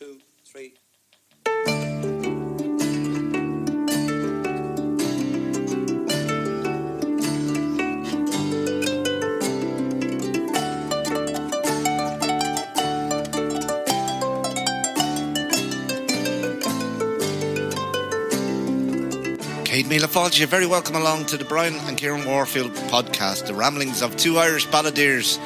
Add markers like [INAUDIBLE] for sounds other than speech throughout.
two, three. Céad míle fáilte, you're very welcome along to the Brian and Kieran Warfield podcast, the ramblings of two Irish balladeers,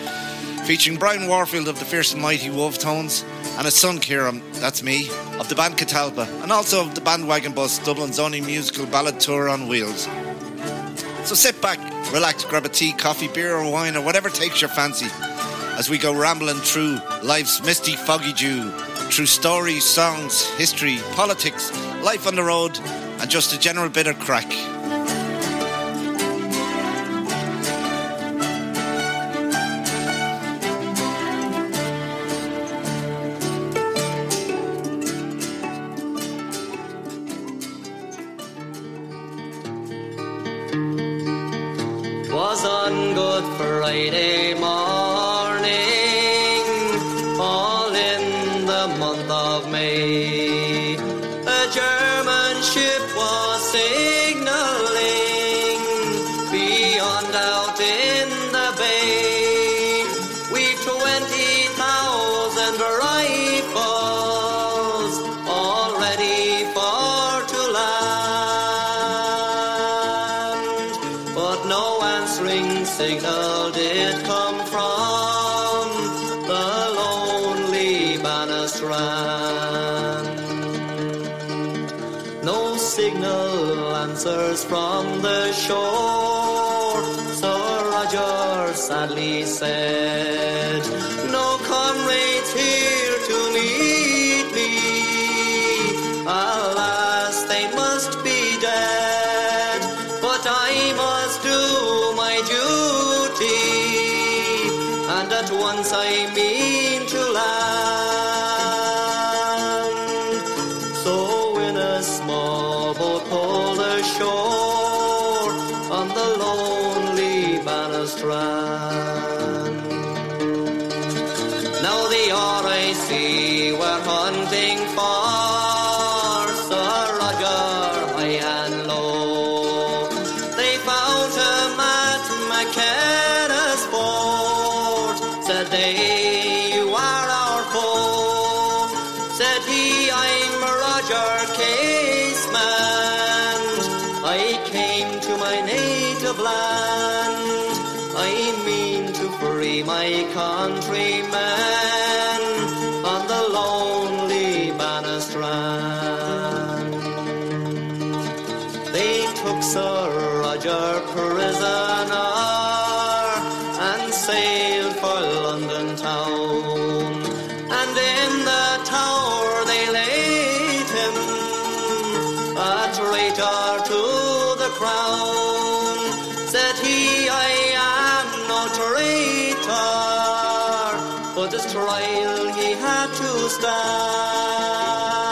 featuring Brian Warfield of the Fierce and Mighty Wolfe Tones and his son Kieran, that's me, of the band Catalpa, and also of the Bandwagon Bus, Dublin's only musical ballad tour on wheels. So sit back, relax, grab a tea, coffee, beer, or wine, or whatever takes your fancy, as we go rambling through life's misty, foggy dew, through stories, songs, history, politics, life on the road, and just a general bit of crack. No signal answers from the shore, so Roger sadly said. Stop.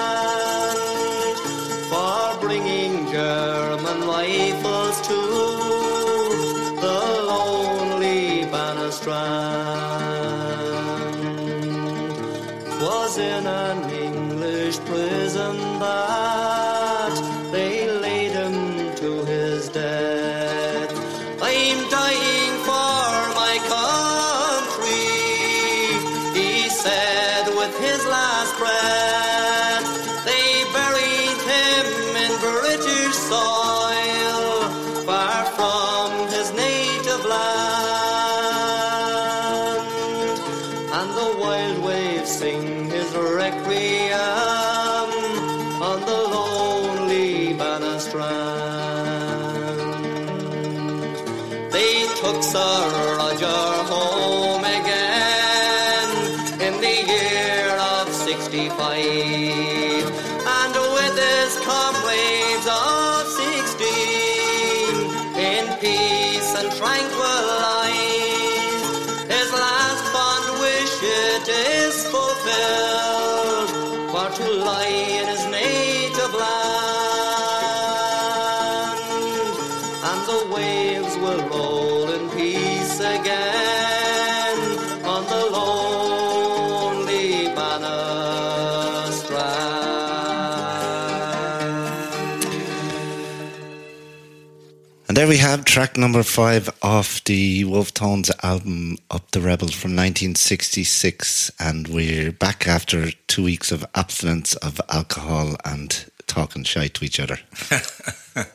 We have track number five off the Wolfe Tones album Up the Rebels from 1966. And we're back after two weeks of abstinence of alcohol and talking shite to each other. [LAUGHS]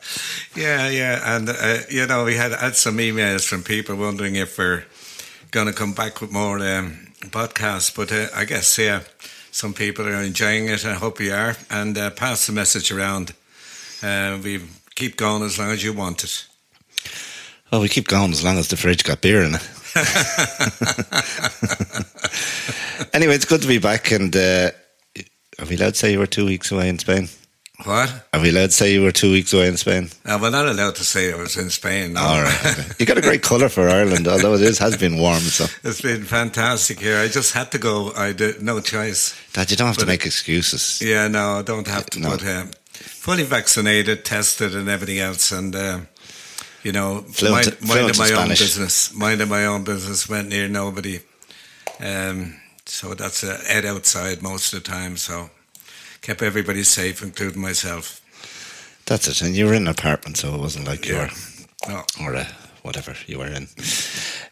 yeah, yeah. And, uh, you know, we had, had some emails from people wondering if we're going to come back with more um, podcasts. But uh, I guess, yeah, some people are enjoying it. I hope you are. And uh, pass the message around. Uh, we keep going as long as you want it. Well, we keep going as long as the fridge got beer in it. [LAUGHS] anyway, it's good to be back. And uh, are we allowed to say you were two weeks away in Spain? What? Are we allowed to say you were two weeks away in Spain? No, we're not allowed to say I was in Spain. No. All right. Okay. You got a great colour for Ireland, although it is, has been warm. So [LAUGHS] It's been fantastic here. I just had to go. I did no choice. Dad, you don't have But to make excuses. Yeah, no, I don't have to. No. But um, fully vaccinated, tested, and everything else, and uh, you know, Fluent- mind, fluent minding in my own business. Minding my own business. Went near nobody. Um, so that's a Ed outside most of the time. So kept everybody safe, including myself. That's it. And you were in an apartment, so it wasn't like you were, No. or uh, whatever you were in.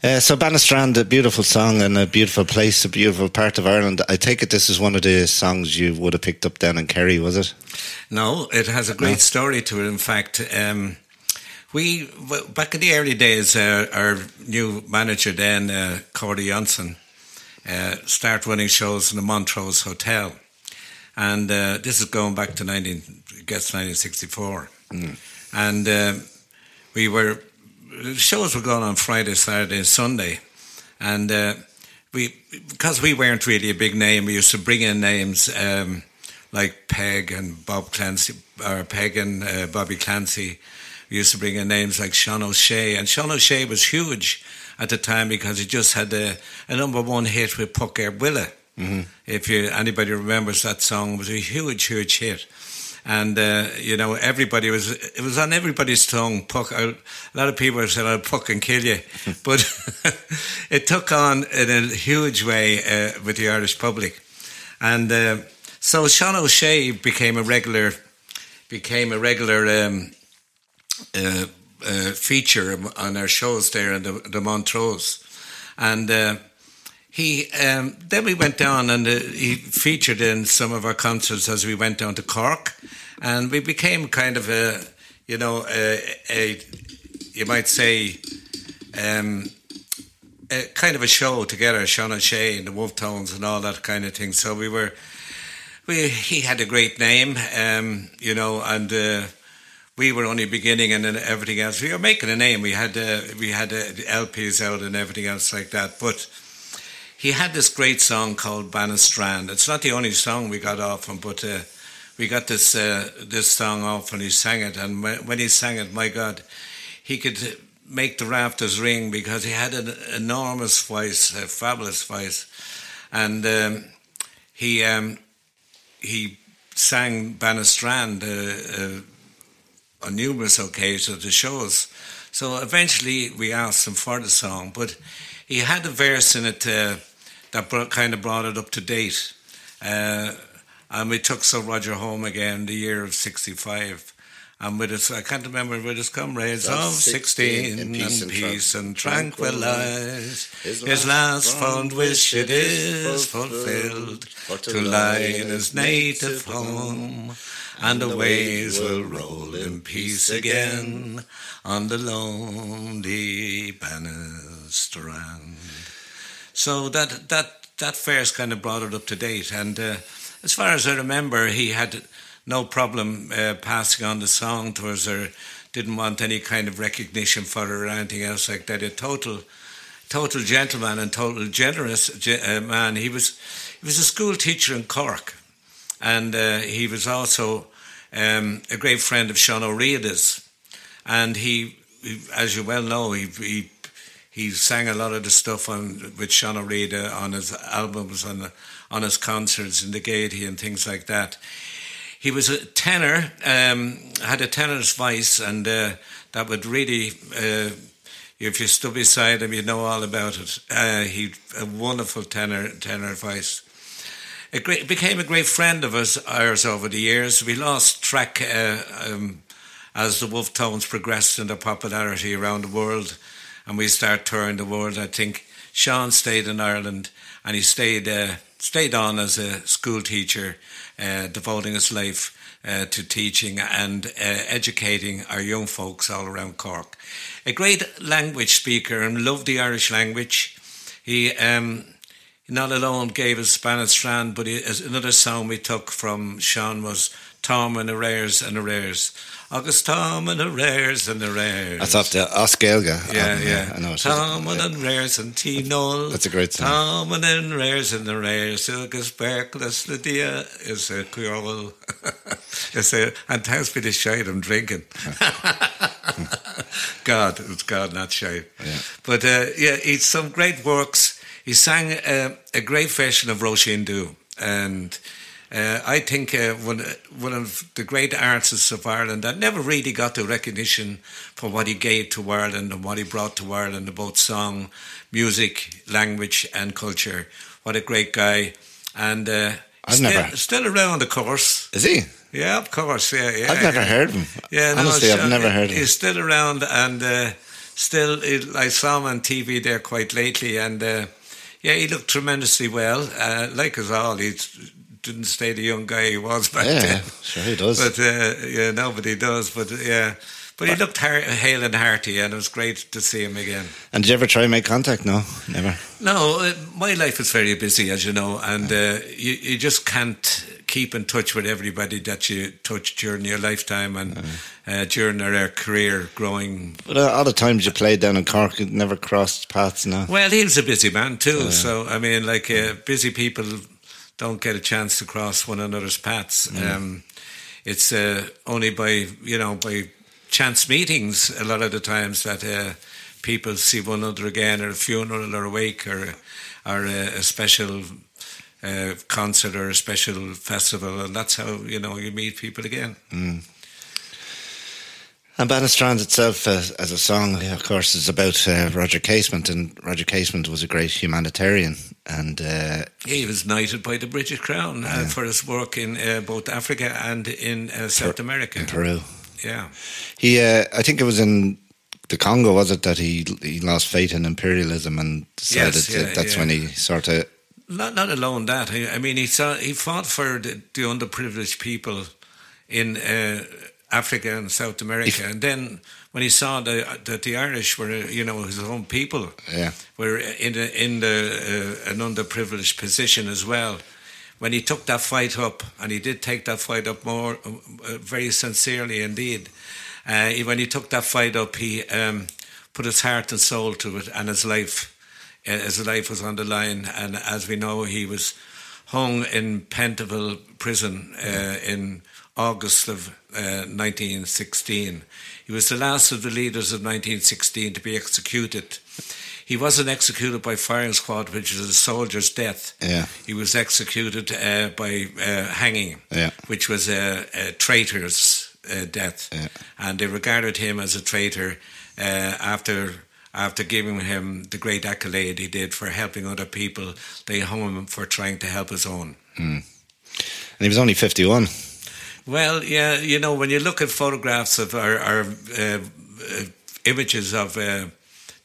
Uh, so Banna Strand, a beautiful song and a beautiful place, a beautiful part of Ireland. I take it this is one of the songs you would have picked up down in Kerry, was it? No, it has a great No. story to it. In fact, um, we back in the early days, uh, our new manager then, uh, Cordy Johnson, uh, started running shows in the Montrose Hotel, and uh, this is going back to nineteen, I guess nineteen sixty four, and uh, we were the shows were going on Friday, Saturday, and Sunday, and. Uh, we because we weren't really a big name, we used to bring in names um, like Peg and Bob Clancy, or Peg and uh, Bobby Clancy. We used to bring in names like Sean O'Shea, and Sean O'Shea was huge at the time because he just had a, a number one hit with Poc ar Buile. If you anybody remembers that song, it was a huge, huge hit. And uh, you know, everybody was it was on everybody's tongue. Puck. A lot of people said, "I'll puck and kill you," [LAUGHS] but [LAUGHS] it took on in a huge way uh, with the Irish public. And uh, so Sean O'Shea became a regular, became a regular um, uh, uh, feature on our shows there in the, the Montrose, and. Uh, he um, then we went down and uh, he featured in some of our concerts as we went down to Cork, and we became kind of a, you know, a, a you might say, um, a kind of a show together, Sean O'Shea and the Wolfe Tones and all that kind of thing. So we were, we he had a great name, um, you know, and. Uh, we were only beginning and then everything else. We were making a name. We had uh, we had uh, LPs out and everything else like that. But he had this great song called Banna Strand. It's not the only song we got off him, but uh, we got this uh, this song off and he sang it. And when, he sang it, my God, he could make the rafters ring because he had an enormous voice, a fabulous voice, and um, he um, he sang Banna Strand uh, uh, on numerous occasions the shows. So eventually we asked him for the song, but he had a verse in it uh, that brought, kind of brought it up to date. Uh, and we took Sir Roger home again the year of 65. And with us, I can't remember, with his comrades of 16 in peace and, peace and tranquilize. His last fond wish it is fulfilled, to lie in his native home. And the waves will roll in peace again on the lonely Banna Strand. So that that that verse kind of brought it up to date. And uh, as far as I remember, he had no problem uh, passing on the song to or didn't want any kind of recognition for her or anything else like that. A total, total gentleman and total generous ge- uh, man. He was he was a school teacher in Cork, and uh, he was also um, a great friend of Sean Ó Riada's, and he, he, as you well know, he, he he sang a lot of the stuff on with Sean Ó Riada on his albums, on on his concerts in the Gaiety and things like that. He was a tenor, um, had a tenor's voice, and uh, that would really, uh, if you stood beside him, you'd know all about it. Uh, he a wonderful tenor tenor voice. A great became a great friend of us ours over the years. We lost track uh, um, as the Wolfe Tones progressed in their popularity around the world, and we start touring the world, I think Sean stayed in Ireland, and he stayed uh, stayed on as a school teacher, uh, devoting his life uh, to teaching and uh, educating our young folks all around Cork. A great language speaker and loved the Irish language. He um, not alone gave us Spanish Strand, but he, another song we took from Sean was Tom and Arrears and Arrears. August Tom and Arrears and Arrears. That's off the Oskelga. Yeah, album, yeah. I know. it's- Tom and yeah. Arrears and T Noel. That's a great song. Tom and Arrears and Arrears. August Berkeless Lydia is a Creole. [LAUGHS] It's a, and thanks be the shade I'm drinking. [LAUGHS] God, it's God, not shade. Yeah. But uh, yeah, he's some great works. He sang uh, a great version of Róisín Dubh, and uh, I think uh, one one of the great artists of Ireland that never really got the recognition for what he gave to Ireland and what he brought to Ireland about song, music, language, and culture. What a great guy! And uh, I've still, never- still around, of course. Is he? Yeah, of course. Yeah, yeah. I've never heard him. Yeah, no, Honestly, I've never heard him. He's still around, and uh, still, I saw him on TV there quite lately, and uh, yeah, he looked tremendously well. Uh, like us all, he didn't stay the young guy he was [LAUGHS] back Yeah, then. sure he does. But uh, yeah, nobody does. But yeah, but he looked har- hale and hearty, and it was great to see him again. And did you ever try and make contact? No, never. No, uh, my life is very busy, as you know, and uh, you, you just can't keep in touch with everybody that you touch during your lifetime and uh, during their career growing. But all the times you played down in Cork, you never crossed paths. No. Well, he was a busy man too, so I mean, like uh, busy people don't get a chance to cross one another's paths. Um, it's uh, only by you know by chance meetings a lot of the times that uh, people see one another again, or a funeral, or a wake, or or a, a special uh, concert or a special festival, and that's how you know you meet people again. And Banna Strand itself, uh, as a song, of course, is about uh, Roger Casement, and Roger Casement was a great humanitarian. And uh, He was knighted by the British Crown uh, for his work in uh, both Africa and in uh, South America. in Peru, Yeah. he, uh, I think it was in the Congo, was it, that he he lost faith in imperialism and decided Yes, yeah, that that's yeah. when he sort of Not not alone that. I, I mean, he saw he fought for the, the underprivileged people in uh, Africa and South America, and then when he saw the, that the Irish were, uh, you know, his own people, Yeah. were in the, in the uh, an underprivileged position as well. When he took that fight up, and he did take that fight up more, uh, very sincerely indeed. Uh, when he took that fight up, he um, put his heart and soul to it, and his life uh, his life was on the line. And as we know, he was hung in Pentonville prison uh, in August of uh, 1916. He was the last of the leaders of 1916 to be executed. He wasn't executed by firing squad, which is a soldier's death. Yeah. He was executed uh, by uh, hanging, Yeah. which was a, a traitor's uh, death. Yeah. And they regarded him as a traitor uh, after after giving him the great accolade he did for helping other people. They hung him for trying to help his own. and he was only fifty one. Well, yeah, you know, when you look at photographs of our, our uh, uh, images of uh,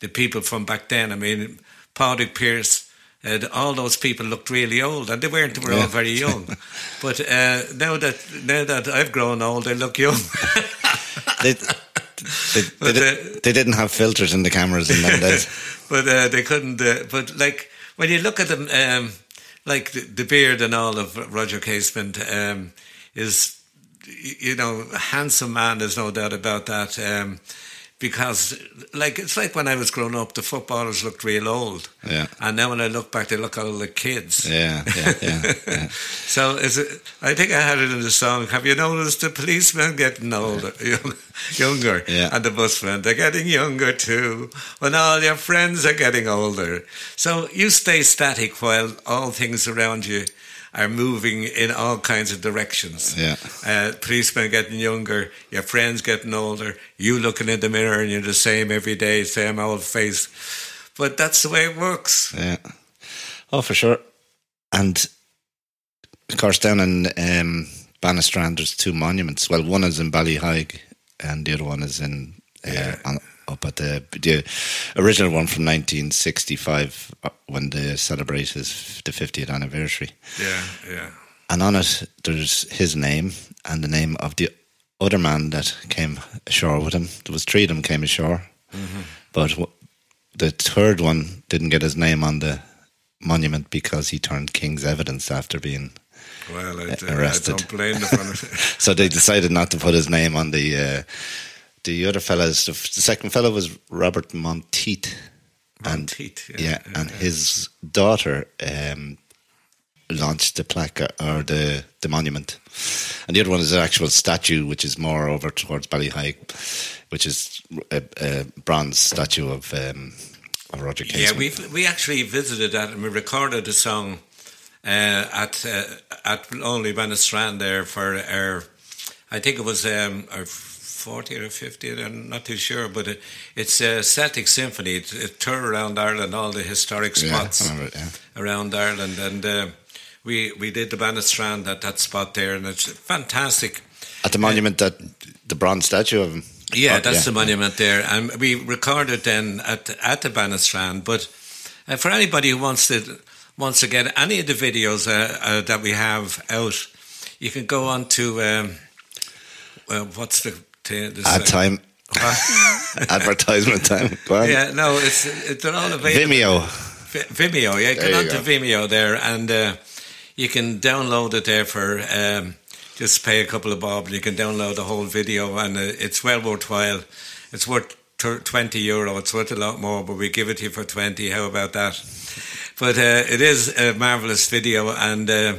the people from back then, I mean, Padraig Pearse, uh, all those people looked really old, and they weren't. They were all very young. [LAUGHS] but uh, now that now that I've grown old, they look young. [LAUGHS] They, they, they, But, di- uh, they didn't have filters in the cameras in them days. [LAUGHS] but uh, they couldn't. Uh, but like when you look at them, um, like the, the beard and all of Roger Casement um, is, you know, a handsome man. There's no doubt about that. Um, because, like, it's like when I was growing up, the footballers looked real old. Yeah. And now when I look back, they look all like kids. Yeah, yeah, yeah. yeah. [LAUGHS] So is it, I think I had it in the song. Have you noticed the policemen getting older, [LAUGHS] young, younger, Yeah. and the busmen they're getting younger too. When all your friends are getting older, so you stay static while all things around you are moving in all kinds of directions. Yeah. Uh, policemen getting younger, your friends getting older, you looking in the mirror and you're the same every day, same old face. But that's the way it works. Yeah. Oh, for sure. And of course, down in um, Banna Strand, there's two monuments. Well, one is in Ballyheigue, and the other one is in uh, on, at the the original one from 1965 uh, when they celebrated his, the 50th anniversary. Yeah, yeah. And on it, there's his name and the name of the other man that came ashore with him. There was three of them came ashore, but w- the third one didn't get his name on the monument because he turned king's evidence after being. Well, I, I arrested. don't blame them. [LAUGHS] So they decided not to put his name on the. Uh, the other fellas, the, the second fellow was Robert Monteith. And Monteith, yeah, yeah, yeah, and yeah. his daughter um, launched the plaque or the, the monument. And the other one is an actual statue, which is more over towards Ballyheigue, which is a, a bronze statue of, um, of Roger Casey. Yeah, we we actually visited that and we recorded a song uh, at uh, at Only Banna Strand there for our, I think it was um, our 40th or 50, I'm not too sure, but it, it's a Celtic Symphony. It, it toured around Ireland, all the historic yeah, spots remember it, yeah. around Ireland, and uh, we we did the Banna Strand at that spot there, and it's fantastic. At the monument, that the bronze statue of him. Yeah, Oh, that's the monument there, and we recorded then at at the Banna Strand. But uh, for anybody who wants to wants to get any of the videos uh, uh, that we have out, you can go on to um, uh, what's the, t- Ad time. [LAUGHS] Advertisement time. Yeah, no, it's it, they're all available. Vimeo. Vi- Vimeo, yeah, get you on to go. Vimeo there, and uh, you can download it there for um, just pay a couple of bob. And you can download the whole video, and uh, it's well worthwhile. It's worth tur- twenty euro. It's worth a lot more, but we give it to you for twenty. How about that? But uh, it is a marvelous video, and uh,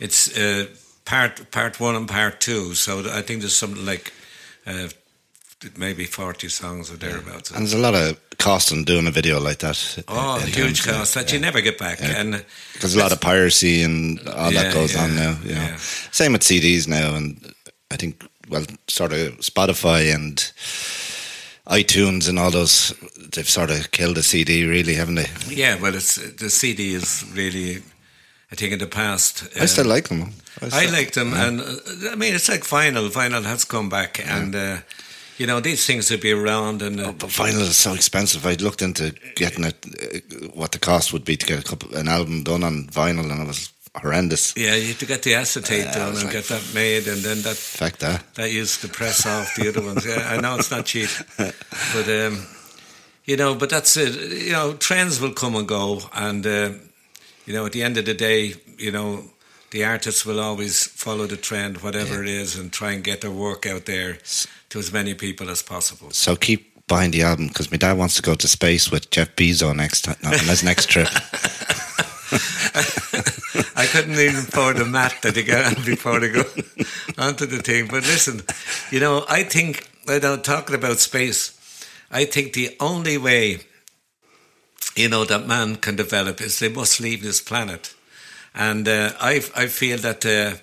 it's uh, part part one and part two. So I think there's something like. Uh, Maybe forty songs or thereabouts. And there's a lot of cost in doing a video like that. Oh, huge cost that you never get back. Yeah. And There's a lot of piracy and all Yeah, that goes on yeah, now. You know. yeah. Same with CDs now, and I think well, sort of Spotify and iTunes and all those. They've sort of killed the CD, really, haven't they? yeah, well, it's the CD is really, I think, in the past. I still uh, like them. I still- like them, and uh, I mean, it's like vinyl. Vinyl has come back, and uh, you know these things will be around, and uh, But vinyl is so expensive. I looked into getting it, uh, what the cost would be to get a couple, an album done on vinyl, and it was horrendous. yeah, you have to get the acetate Yeah, done and like- get that made, and then that Fact that. that used to press off the other ones. Yeah, I know it's not cheap, [LAUGHS] but um, you know, but that's it. You know, trends will come and go, and uh, you know, at the end of the day, you know, the artists will always follow the trend, whatever it is, and try and get their work out there to as many people as possible. So keep buying the album because my dad wants to go to space with Jeff Bezos next time, on his next trip. [LAUGHS] I couldn't even afford the mat that they got on [LAUGHS] before they go [LAUGHS] onto the thing. But listen, you know, I think, know, talking about space, I think the only way, you know, that man can develop is they must leave this planet. And uh, I, I feel that, uh,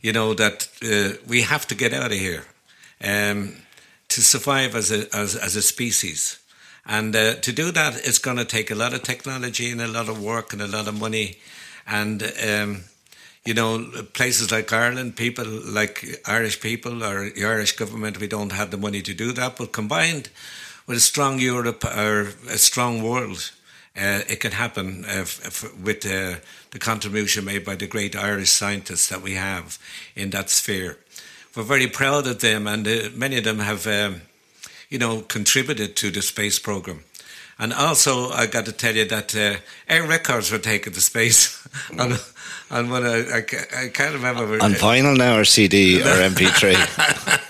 you know, that uh, we have to get out of here um, to survive as a, as, as a species. And uh, to do that, it's going to take a lot of technology and a lot of work and a lot of money. And, um, you know, places like Ireland, people like Irish people or the Irish government, we don't have the money to do that. But combined with a strong Europe or a strong world, uh, it can happen uh, with uh, the contribution made by the great Irish scientists that we have in that sphere. We're very proud of them, and uh, many of them have, um, you know, contributed to the space program. And also, I got to tell you that uh, air records were taken to space on, on one. I, I can't remember. on vinyl now or CD or [LAUGHS] MP3.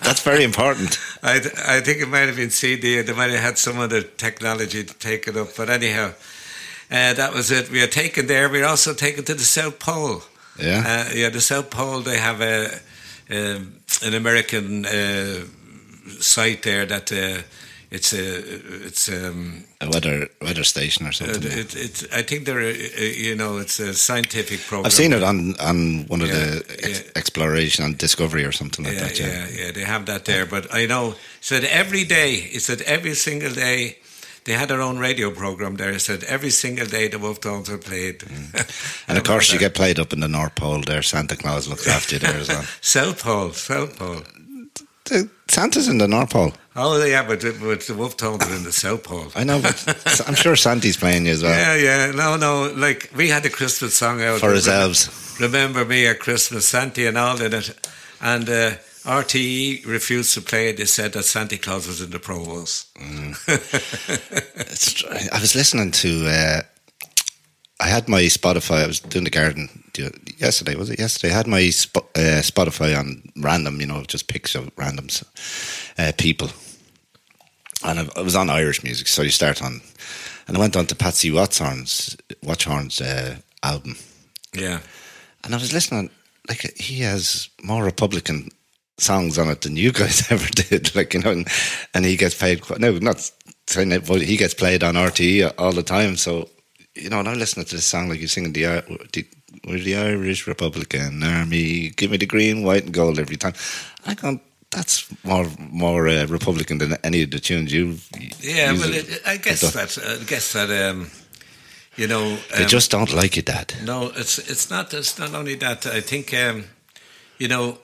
That's very important. I, I think it might have been CD, or they might have had some other technology to take it up. But anyhow, uh, that was it. We are taken there. We are also taken to the South Pole. Yeah. Uh, yeah, the South Pole, they have a, um an American uh, site there that uh, it's a, it's um, A weather weather station or uh, something. it, it, I think they're, uh, uh, you know, it's a scientific program. I've seen it on, on one of Yeah, the ex- yeah. exploration and discovery or something like yeah, that. yeah, yeah, they have that there. But I know, said every day, he said every single day, they had their own radio program there. He said every single day the Wolfe Tones were played. Mm. [LAUGHS] And of course, you get played up in the North Pole there. Santa Claus looks after you there as well. [LAUGHS] South Pole, South Pole. Santa's in the North Pole. Oh yeah, but but the Wolfe Tones are in the South Pole. I know, but [LAUGHS] I'm sure Santy's playing you as well. Yeah, yeah. No, no. Like we had a Christmas song out For ourselves. Remember me at Christmas, Santa and all in it, and uh, RTE refused to play it. They said that Santa Claus was in the promos. It's, I was listening to. Uh, I had my Spotify. I was doing the garden yesterday. Was it yesterday? I had my Sp- uh, Spotify on random. You know, just picks of random uh, people, and I, I was on Irish music. So you start on, and I went on to Patsy Watchorn's Watchorn's uh, album, Yeah, and I was listening. Like he has more Republican songs on it than you guys [LAUGHS] ever did. Like you know, and, and he gets paid. Quite, no, not saying that, but he gets played on RTE all the time. So you know, and I'm listening to this song like you're singing the, the we're the Irish Republican Army. Give me the green, white, and gold every time. I can't. That's more more uh, Republican than any of the tunes you. yeah. Well, it, I guess that. I guess that. Um, you know, They um, just don't like it. Dad. No, it's it's not. It's not only that. I think, um, you know,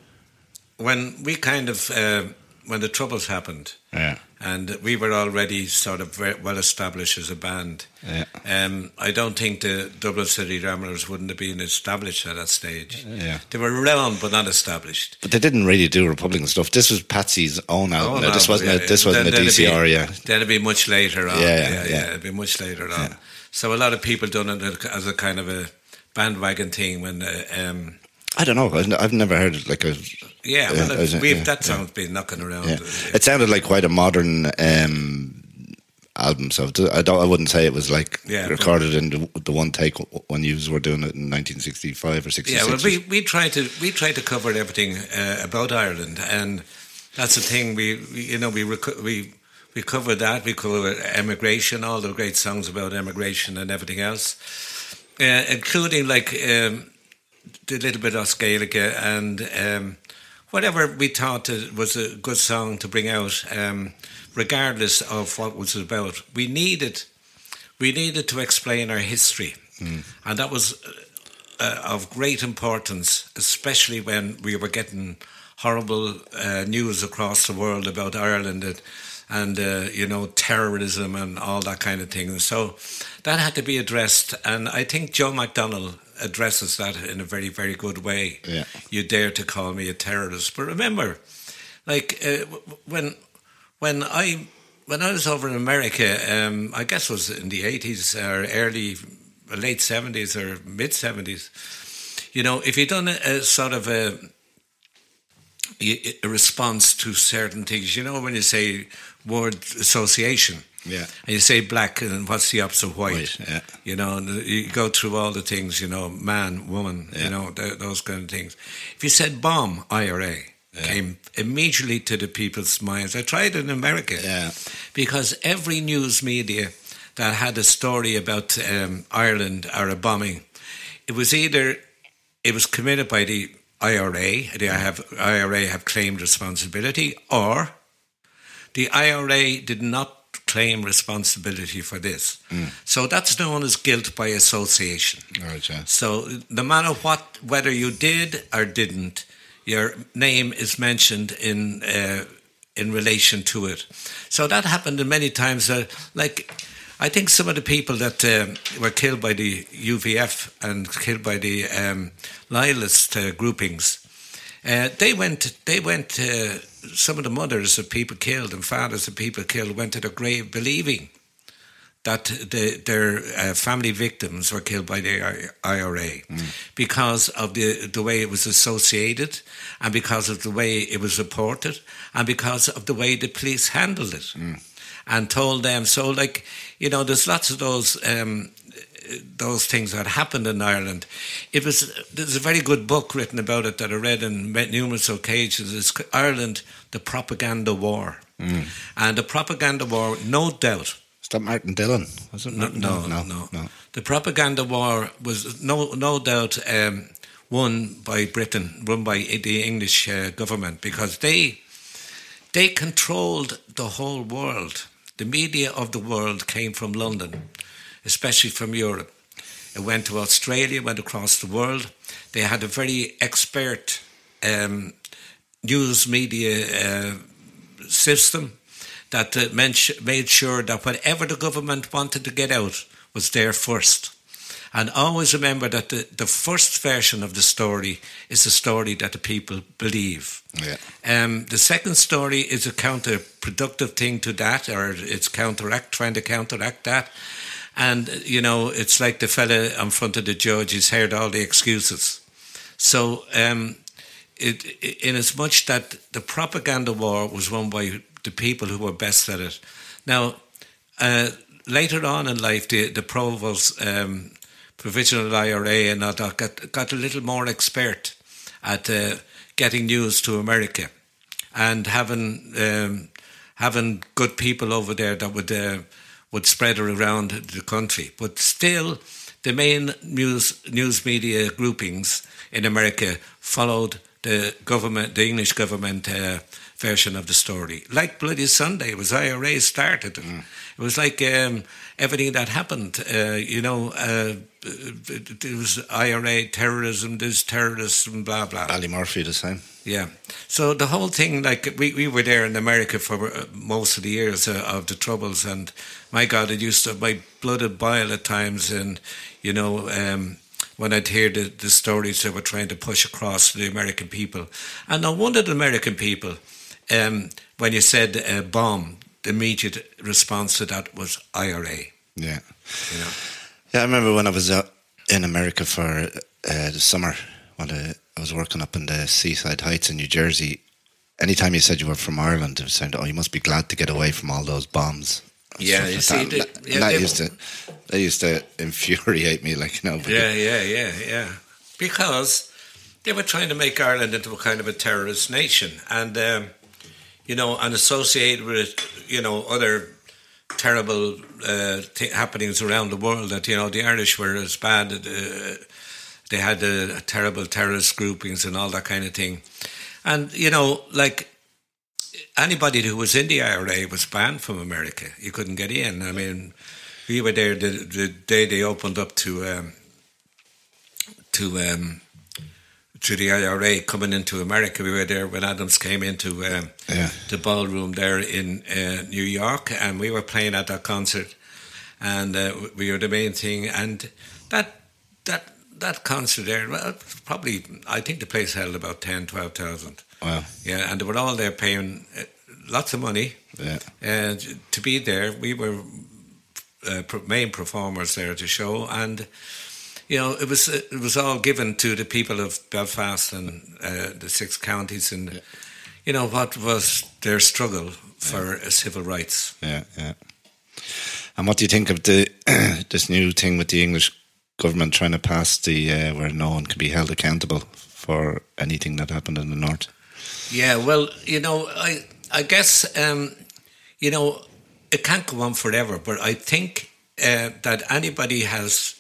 when we kind of uh, when the troubles happened, Yeah. And we were already sort of well established as a band. Yeah. Um, I don't think the Dublin City Ramblers wouldn't have been established at that stage. Yeah. They were around, but not established. But they didn't really do Republican stuff. This was Patsy's own album. Now. this wasn't yeah, a, this wasn't then- a then be- DCR, yeah. Then it'd be much later on. Yeah, Yeah, yeah, yeah, yeah. it'd be much later on. So a lot of people done it as a kind of a bandwagon thing when, uh, um, I don't know. I've, I've never heard it like a. yeah, Yeah, well, we've, Yeah, that song's been knocking around. Yeah. Uh, It sounded like quite a modern um, album. So I don't. I wouldn't say it was like Yeah, recorded in the, the one take when you were doing it in 1965 or 66. Yeah, well, we, we try to we try to cover everything uh, about Ireland, and that's the thing. We, we you know we reco- we we cover that. We cover emigration, all the great songs about emigration and everything else, uh, including like um, the little bit of Gaelica and um, whatever we thought was a good song to bring out, um, regardless of what was about. We needed we needed to explain our history, and that was uh, of great importance, especially when we were getting horrible uh, news across the world about Ireland and, and uh, you know terrorism and all that kind of thing. So that had to be addressed, and I think Joe McDonnell addresses that in a very very good way. Yeah. You dare to call me a terrorist, but remember, like uh, when when I when I was over in America, um, I guess it was in the eighties or early late seventies or mid seventies. You know, if you'd done a, a sort of a a response to certain things, you know, when you say word association, Yeah. and you say black, and what's the opposite of white? White, yeah. You know, you go through all the things, you know, man, woman, Yeah. you know, th- those kind of things. If you said bomb, IRA, came immediately to the people's minds. I tried in America Yeah. because every news media that had a story about um, Ireland or a bombing, it was either it was committed by the IRA, the have, IRA have claimed responsibility, or the IRA did not claim responsibility for this. So that's known as guilt by association. Yeah. So no matter what, whether you did or didn't, your name is mentioned in uh, in relation to it. So that happened many times. Uh, like I think some of the people that um were killed by the UVF and killed by the um, loyalist uh, groupings, uh, they went. They went. Uh, some of the mothers of people killed and fathers of people killed went to their grave believing that the, their uh, family victims were killed by the IRA because of the, the way it was associated and because of the way it was reported and because of the way the police handled it and told them. So, like, you know, there's lots of those. Um, those things that happened in Ireland. It was there's a very good book written about it that I read on numerous occasions. It's Ireland: The Propaganda War, and the propaganda war, no doubt, Is that Martin Dillon? Was it? no, Martin no, Dillon? no, no. The propaganda war was no, no doubt um, won by Britain, run by the English uh, government, because they they controlled the whole world. The media of the world came from London, especially from Europe. It went to Australia, went across the world. They had a very expert um, news media uh, system that uh, made sure that whatever the government wanted to get out was there first. And always remember that the, the first version of the story is the story that the people believe. Yeah. Um, the second story is a counterproductive thing to that, or it's counteract, trying to counteract that. And, you know, it's like the fella in front of the judge, he's heard all the excuses. So, um, it, in as much that the propaganda war was won by the people who were best at it. Now, uh, later on in life, the, the provost um, provisional IRA and all that got, got a little more expert at uh, getting news to America and having um, having good people over there that would uh, would spread around the country. But still, the main news news media groupings in America followed the government, the English government uh, version of the story. Like Bloody Sunday, was IRA started. Mm. It was like um, everything that happened. Uh, you know, uh, there was IRA terrorism, there's terrorism, blah blah. Ballymurphy the same. Yeah. So the whole thing, like we, we were there in America for uh, most of the years uh, of the troubles, and my God, it used to my blood would boil at times, and you know. Um, when I'd hear the, the stories they were trying to push across to the American people. And no wonder the American people, um, when you said uh, bomb, the immediate response to that was IRA. Yeah. You know? Yeah, I remember when I was uh, in America for uh, the summer, when I, I was working up in the Seaside Heights in New Jersey. Anytime you said you were from Ireland, it was saying, "Oh, you must be glad to get away from all those bombs." Yeah, you like see, that. that, yeah, that they- used to that used to infuriate me, like you know. Yeah, yeah, yeah, yeah. Because they were trying to make Ireland into a kind of a terrorist nation, and um, you know, and associated with you know other terrible uh, th- happenings around the world. That you know, the Irish were as bad. Uh, they had uh, terrible terrorist groupings and all that kind of thing, and you know, like anybody who was in the IRA was banned from America. You couldn't get in. I mean, we were there the, the day they opened up to um, to um, to the IRA coming into America. We were there when Adams came into um, Yeah. the ballroom there in uh, New York, and we were playing at that concert, and uh, we were the main thing. And that that that concert there, well, probably I think the place held about 10, 12,000. Wow. Yeah, and they were all there paying uh, lots of money Yeah. uh, to be there. We were uh, main performers there to show, and you know it was it was all given to the people of Belfast and uh, the six counties, and you know what was their struggle for uh, civil rights. Yeah, yeah. And what do you think of the [CLEARS THROAT] this new thing with the English government trying to pass the uh, where no one can be held accountable for anything that happened in the north? Yeah, well, you know, I I guess um, you know it can't go on forever, but I think uh, that anybody has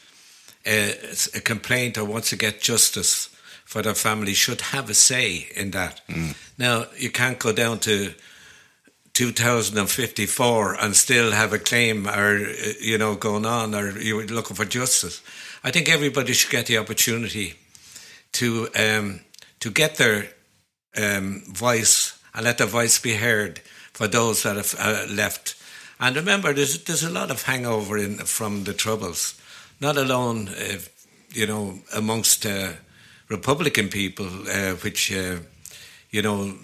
uh, a complaint or wants to get justice for their family should have a say in that. Now, you can't go down to 2054 and still have a claim or, you know, going on or you're looking for justice. I think everybody should get the opportunity to um, to get their um, voice and let their voice be heard for those that have uh, left. And remember, there's there's a lot of hangover in from the troubles, not alone, uh, you know, amongst uh, Republican people, uh, which uh, you know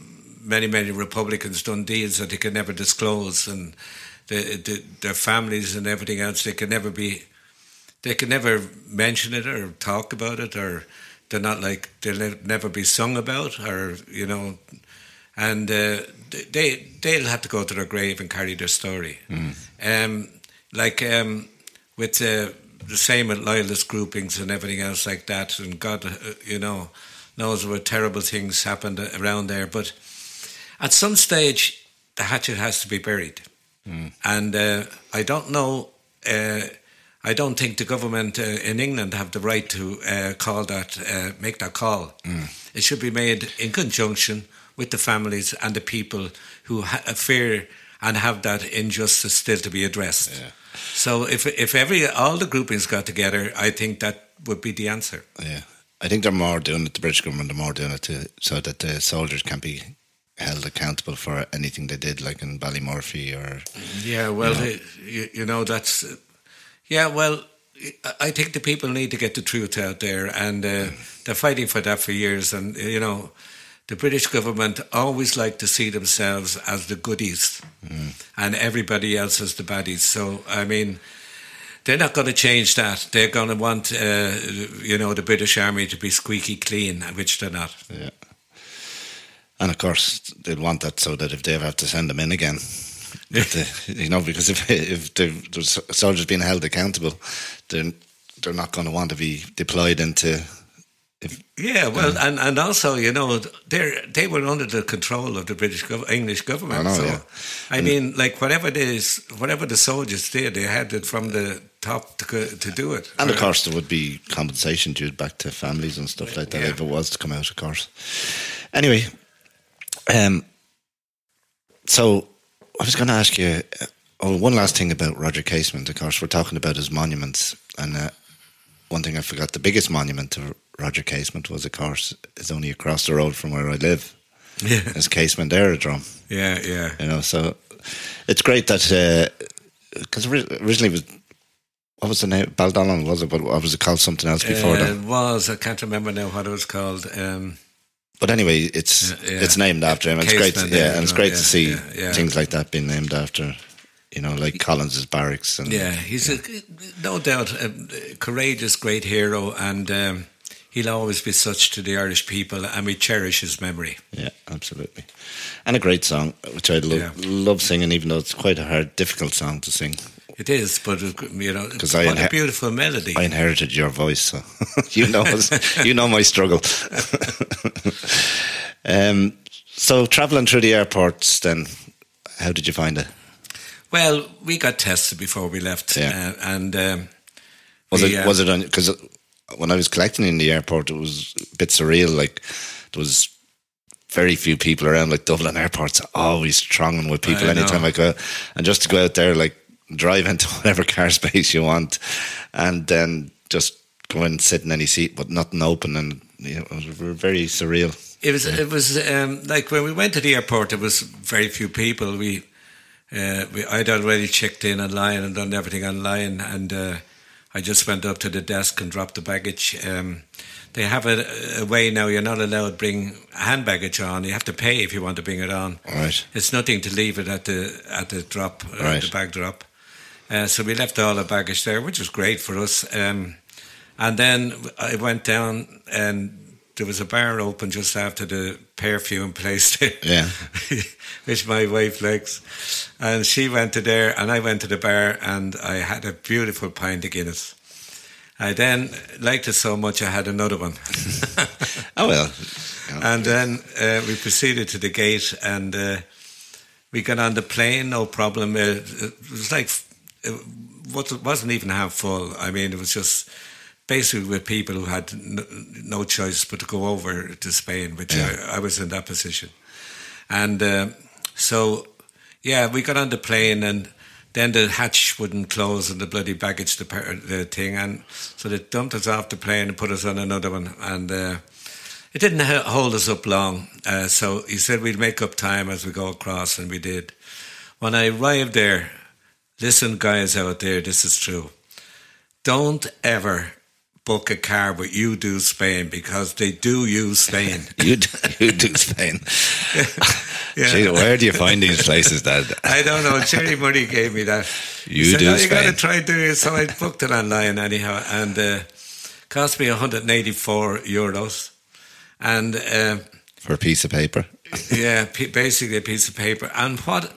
many many Republicans done deals that they could never disclose, and the, the, their families and everything else they could never be, they could never mention it or talk about it, or they're not like they'll never be sung about, or you know, and uh, they they'll have to go to their grave and carry their story. Um, like um, with uh, the same with loyalist groupings and everything else like that, and God, uh, you know, knows what terrible things happened around there. But at some stage, the hatchet has to be buried, and uh, I don't know. Uh, I don't think the government uh, in England have the right to uh, call that, uh, make that call. It should be made in conjunction with the families and the people who ha- fear and have that injustice still to be addressed. So if if every all the groupings got together, I think that would be the answer. Yeah. I think they're more doing it. The British government are more doing it to, so that the soldiers can be held accountable for anything they did, like in Ballymurphy or Yeah, well, You know. you, you know, that's. Yeah, well, I- I think the people need to get the truth out there, and uh, they're fighting for that for years. And, you know, the British government always like to see themselves as the goodies, and everybody else as the baddies. So, I mean, they're not going to change that. They're going to want, uh, you know, the British Army to be squeaky clean, which they're not. yeah. And of course, they'd want that so that if they ever have to send them in again, [LAUGHS] that the, you know, because if if the, the soldiers being held accountable, then they're not going to want to be deployed into. If, Yeah, well, and, and also, you know, they they were under the control of the British gov- English government. I know, so, yeah. I mean, like whatever it is, whatever the soldiers did, they had it from the top to to do it. and of course, there would be compensation due back to families and stuff like that Yeah. if it was to come out. Of course. Anyway, um, so I was going to ask you. uh, Oh, one last thing about Roger Casement. Of course, we're talking about his monuments, and uh, one thing I forgot: the biggest monument to Roger Casement was, of course, is only across the road from where I live. yeah, It's Casement Aerodrome. yeah, yeah. You know, so it's great that because originally it was what was the name Baldonnel was it, but what was it called something else before Uh, that? it was I can't remember now what it was called. Um, But anyway, it's Yeah, yeah. it's named after him. It's great, to, yeah, and it's great yeah, to see yeah. things like that being named after, you know, like Collins's barracks and yeah, he's a, no doubt a courageous, great hero, and um, he'll always be such to the Irish people, and we cherish his memory. yeah, absolutely, and a great song which I love Yeah. love singing, even though it's quite a hard, difficult song to sing. It is, but it, you know, 'Cause I what a beautiful melody. I inherited your voice, so [LAUGHS] you know you know my struggle. [LAUGHS] um, so traveling through the airports, then how did you find it? Well, we got tested before we left, Yeah. uh, and um, Was we, it uh, was it on because when I was collecting in the airport, it was a bit surreal. Like there was very few people around. Like Dublin airport's always thronging with people I anytime know. I go, and just to go out there, like drive [LAUGHS] into whatever car space you want, and then just go and sit in any seat, but nothing open, and you know, it was very surreal. It was it was um, like when we went to the airport. There was very few people. We, uh, we I'd already checked in online and done everything online, and uh, I just went up to the desk and dropped the baggage. Um, they have a, a way now. You're not allowed to bring hand baggage on. You have to pay if you want to bring it on. All right. It's nothing to leave it at the at the drop, uh, Right. the bag drop. Uh, so we left all the baggage there, which was great for us. Um, and then I went down, and there was a bar open just after the perfume place there, Yeah. [LAUGHS] which my wife likes. And she went to there, and I went to the bar, and I had a beautiful pint of Guinness. I then liked it so much, I had another one. [LAUGHS] Oh well. [LAUGHS] And then uh, we proceeded to the gate and uh, we got on the plane, no problem. Uh, it was like, it wasn't even half full. I mean, it was just basically with people who had no, no choice but to go over to Spain, which Yeah. I, I was in that position. And uh, so, yeah, we got on the plane and then the hatch wouldn't close and the bloody baggage depart- the thing. And so they dumped us off the plane and put us on another one. And uh, it didn't hold us up long. Uh, so he said we'd make up time as we go across, and we did. When I arrived there, listen, guys out there, this is true. Don't ever book a car but You Do Spain because they do use Spain. [LAUGHS] You do, you do Spain. [LAUGHS] Yeah. Gee, where do you find these places, Dad? I don't know. Jerry Murray gave me that. You said, do oh, you got to try doing it. So I booked it online anyhow, and uh, cost me 184 euros. And uh, For a piece of paper. [LAUGHS] yeah, basically a piece of paper. And what,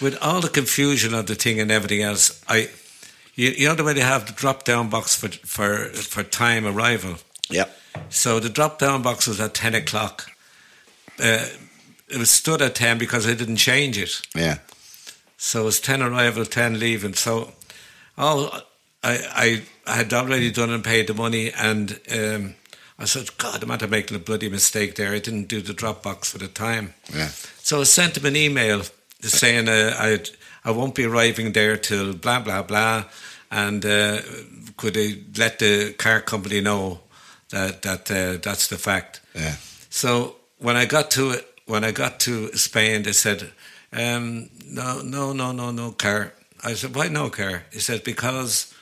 with all the confusion of the thing and everything else, I, you, you know the way they have the drop down box for for for time arrival. Yeah. So the drop down box was at ten o'clock. Uh, it was stood at ten because I didn't change it. Yeah. So it was 10 arrival, 10 leaving. So, oh, I, I, I had already done and paid the money, and um, I said, God, I might have making a bloody mistake there. I didn't do the drop box for the time. Yeah. So I sent him an email saying uh, I'd, I won't be arriving there till blah, blah, blah. And uh, could they let the car company know that that uh, that's the fact. Yeah. So when I got to it, when I got to Spain, they said, um, "No, no, no, no, no car." I said, "Why no car?" He said, "Because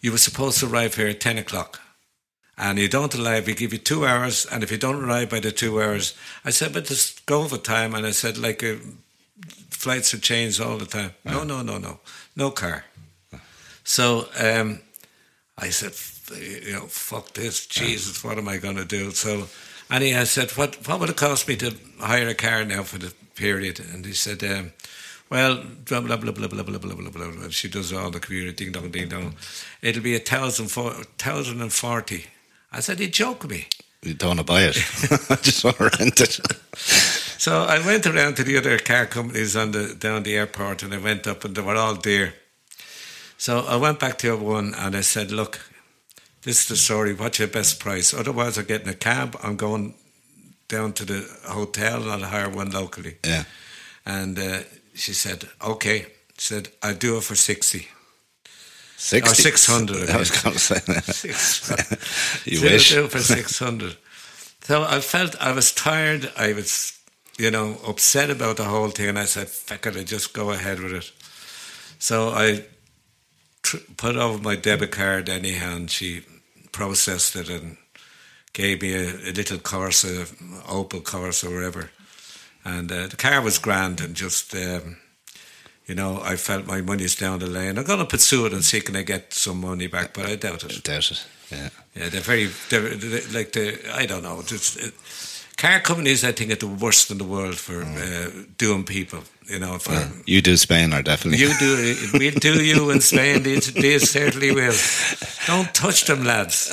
you were supposed to arrive here at ten o'clock, and you don't arrive. We give you two hours, and if you don't arrive by the two hours, I said, but just go over time." And I said, "Like uh, flights are changed all the time. No, no, no, no, no car." So um, I said, you know, fuck this, Jesus, what am I going to do? So, and he has said, what, what would it cost me to hire a car now for the period? And he said, um, well, blah, blah, blah, blah, blah, blah, blah, blah, blah, blah. She does all the computer, ding dong, ding dong. It'll be a thousand, four, thousand and forty. I said, you joke me. You don't want to buy it. [LAUGHS] I just want to rent it. [LAUGHS] So I went around to the other car companies on the down the airport, and I went up, and they were all there. So I went back to one, and I said, "Look, this is the story. What's your best price? Otherwise, I'm getting a cab. I'm going down to the hotel, and I'll hire one locally." Yeah. And uh, she said, "Okay." She said, "I'll do it for 60. 60. Or 600, I [LAUGHS] I was going to say that. [LAUGHS] Six. [LAUGHS] You So wish. do it for six hundred. So I felt I was tired. I was, you know, upset about the whole thing, and I said, "Fuck it, I just go ahead with it." So I tr- put over my debit card anyhow, and she processed it and gave me a, a little Corsa, Opel Corsa, or whatever. And uh, the car was grand, and just. Um, you know, I felt my money's down the lane. I'm going to pursue it and see can I get some money back, but I doubt it. I Doubt it. Yeah. Yeah, they're very, they're, they're like the, I don't know. Just, it, car companies, I think, are the worst in the world for uh, doing people. You know, for You do Spain, or definitely. you do, we'll [LAUGHS] do you in Spain. These, these certainly will. Don't touch them, lads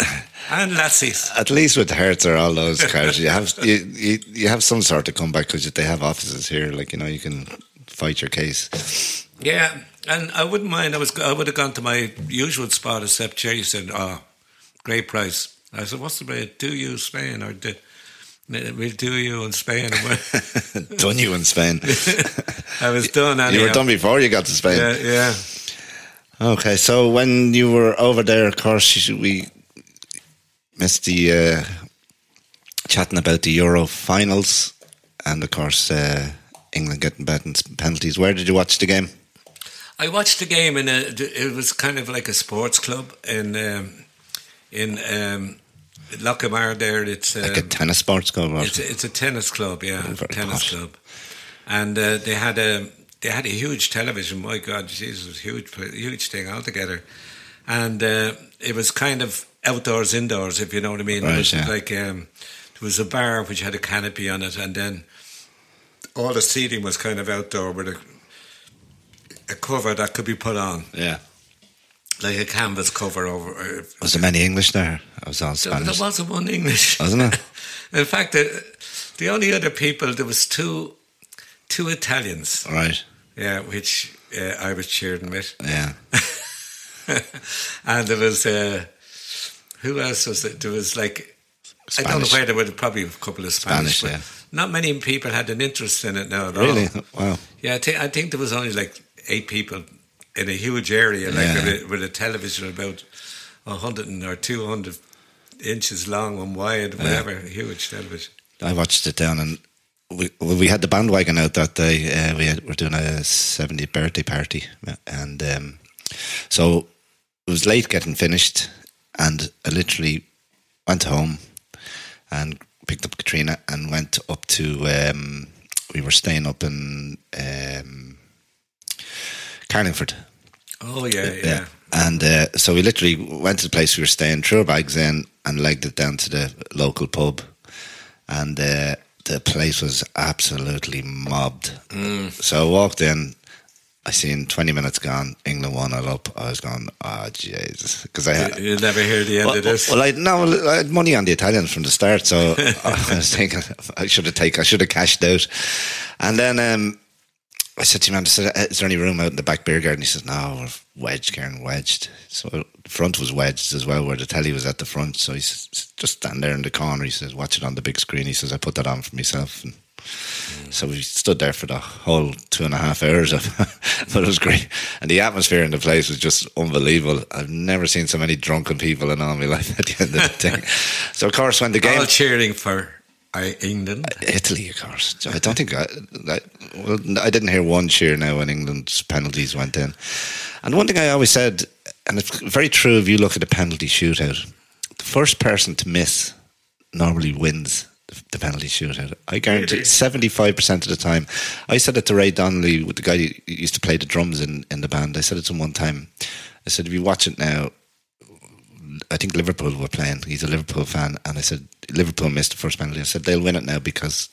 and lassies. At least with Hertz or all those cars, you have you, you, you have some sort of comeback because they have offices here. Like you know, you can fight your case. Yeah, and I wouldn't mind. I was, I would have gone to my usual spot, except Jerry said, "Oh, great price." I said, "What's the rate? Do you Spain or do, we'll do you in Spain?" [LAUGHS] done you in Spain. [LAUGHS] I was done. you were done before you got to Spain. Yeah, yeah. Okay, so when you were over there, of course, we missed the uh, chatting about the Euro finals, and of course, uh, England getting beaten penalties. Where did you watch the game? I watched the game in a. It was kind of like a sports club in um, in um, Lockhamar. There, it's Like a um, tennis sports club? it's a, it's a tennis club. Yeah, Oh, very tennis club, and uh, they had a they had a huge television. My God, Jesus, it was a huge huge thing altogether, and uh, it was kind of outdoors, indoors, if you know what I mean. Right, it was yeah. like um, there was a bar which had a canopy on it, and then all the seating was kind of outdoor with a a cover that could be put on yeah. Like a canvas cover over. uh, Was there many English there? I was There, Spanish. there wasn't one English, Wasn't it? [LAUGHS] In fact, the, the only other people there was two two Italians, Right. yeah, which uh, I was cheering with, Yeah. [LAUGHS] and there was uh, who else was it? There was like I don't know where there were probably a couple of Spanish, Spanish, but yeah. not many people had an interest in it now at all. Really? Wow. Yeah, I think I think there was only like eight people in a huge area, like Yeah. with, a, with a television about hundred or two hundred inches long and wide, whatever, huge television. I watched it down and we we had the bandwagon out that day. Uh, we had, were doing a 70th birthday party, and um, so it was late getting finished, and I literally went home and picked up Katrina and went up to. Um, we were staying up in um, Carlingford. Oh yeah, yeah. And uh, so we literally went to the place we were staying, threw our bags in, and legged it down to the local pub. And uh, the place was absolutely mobbed. So I walked in, I seen 20 minutes gone, England won it up. I was going, oh, Jesus. Because I You- You'll never hear the end well, of this. well, I no, I had money on the Italians from the start, so [LAUGHS] I was thinking I should have taken, I should have cashed out. And then um, I said to him, I said, "Is there any room out in the back beer garden?" He says, "No, we're wedged, Karen, wedged." So the front was wedged as well, where the telly was at the front. So he says, "Just stand there in the corner." He says, "Watch it on the big screen." He says, "I put that on for myself." And So we stood there for the whole two and a half hours of, [LAUGHS] but it was great. And the atmosphere in the place was just unbelievable. I've never seen so many drunken people in all my life [LAUGHS] at the end of the thing. So of course, when the game All cheering for England. Italy, of course. I don't think I, I, well, I didn't hear one cheer now when England's penalties went in. And one thing I always said, and it's very true if you look at a penalty shootout, the first person to miss normally wins the, the penalty shootout. I guarantee Really? seventy-five percent of the time. I said it to Ray Donnelly, with the guy who used to play the drums in, in the band. I said it to him one time. I said, if you watch it now, I think Liverpool were playing. He's a Liverpool fan, and I said Liverpool missed the first penalty. I said they'll win it now because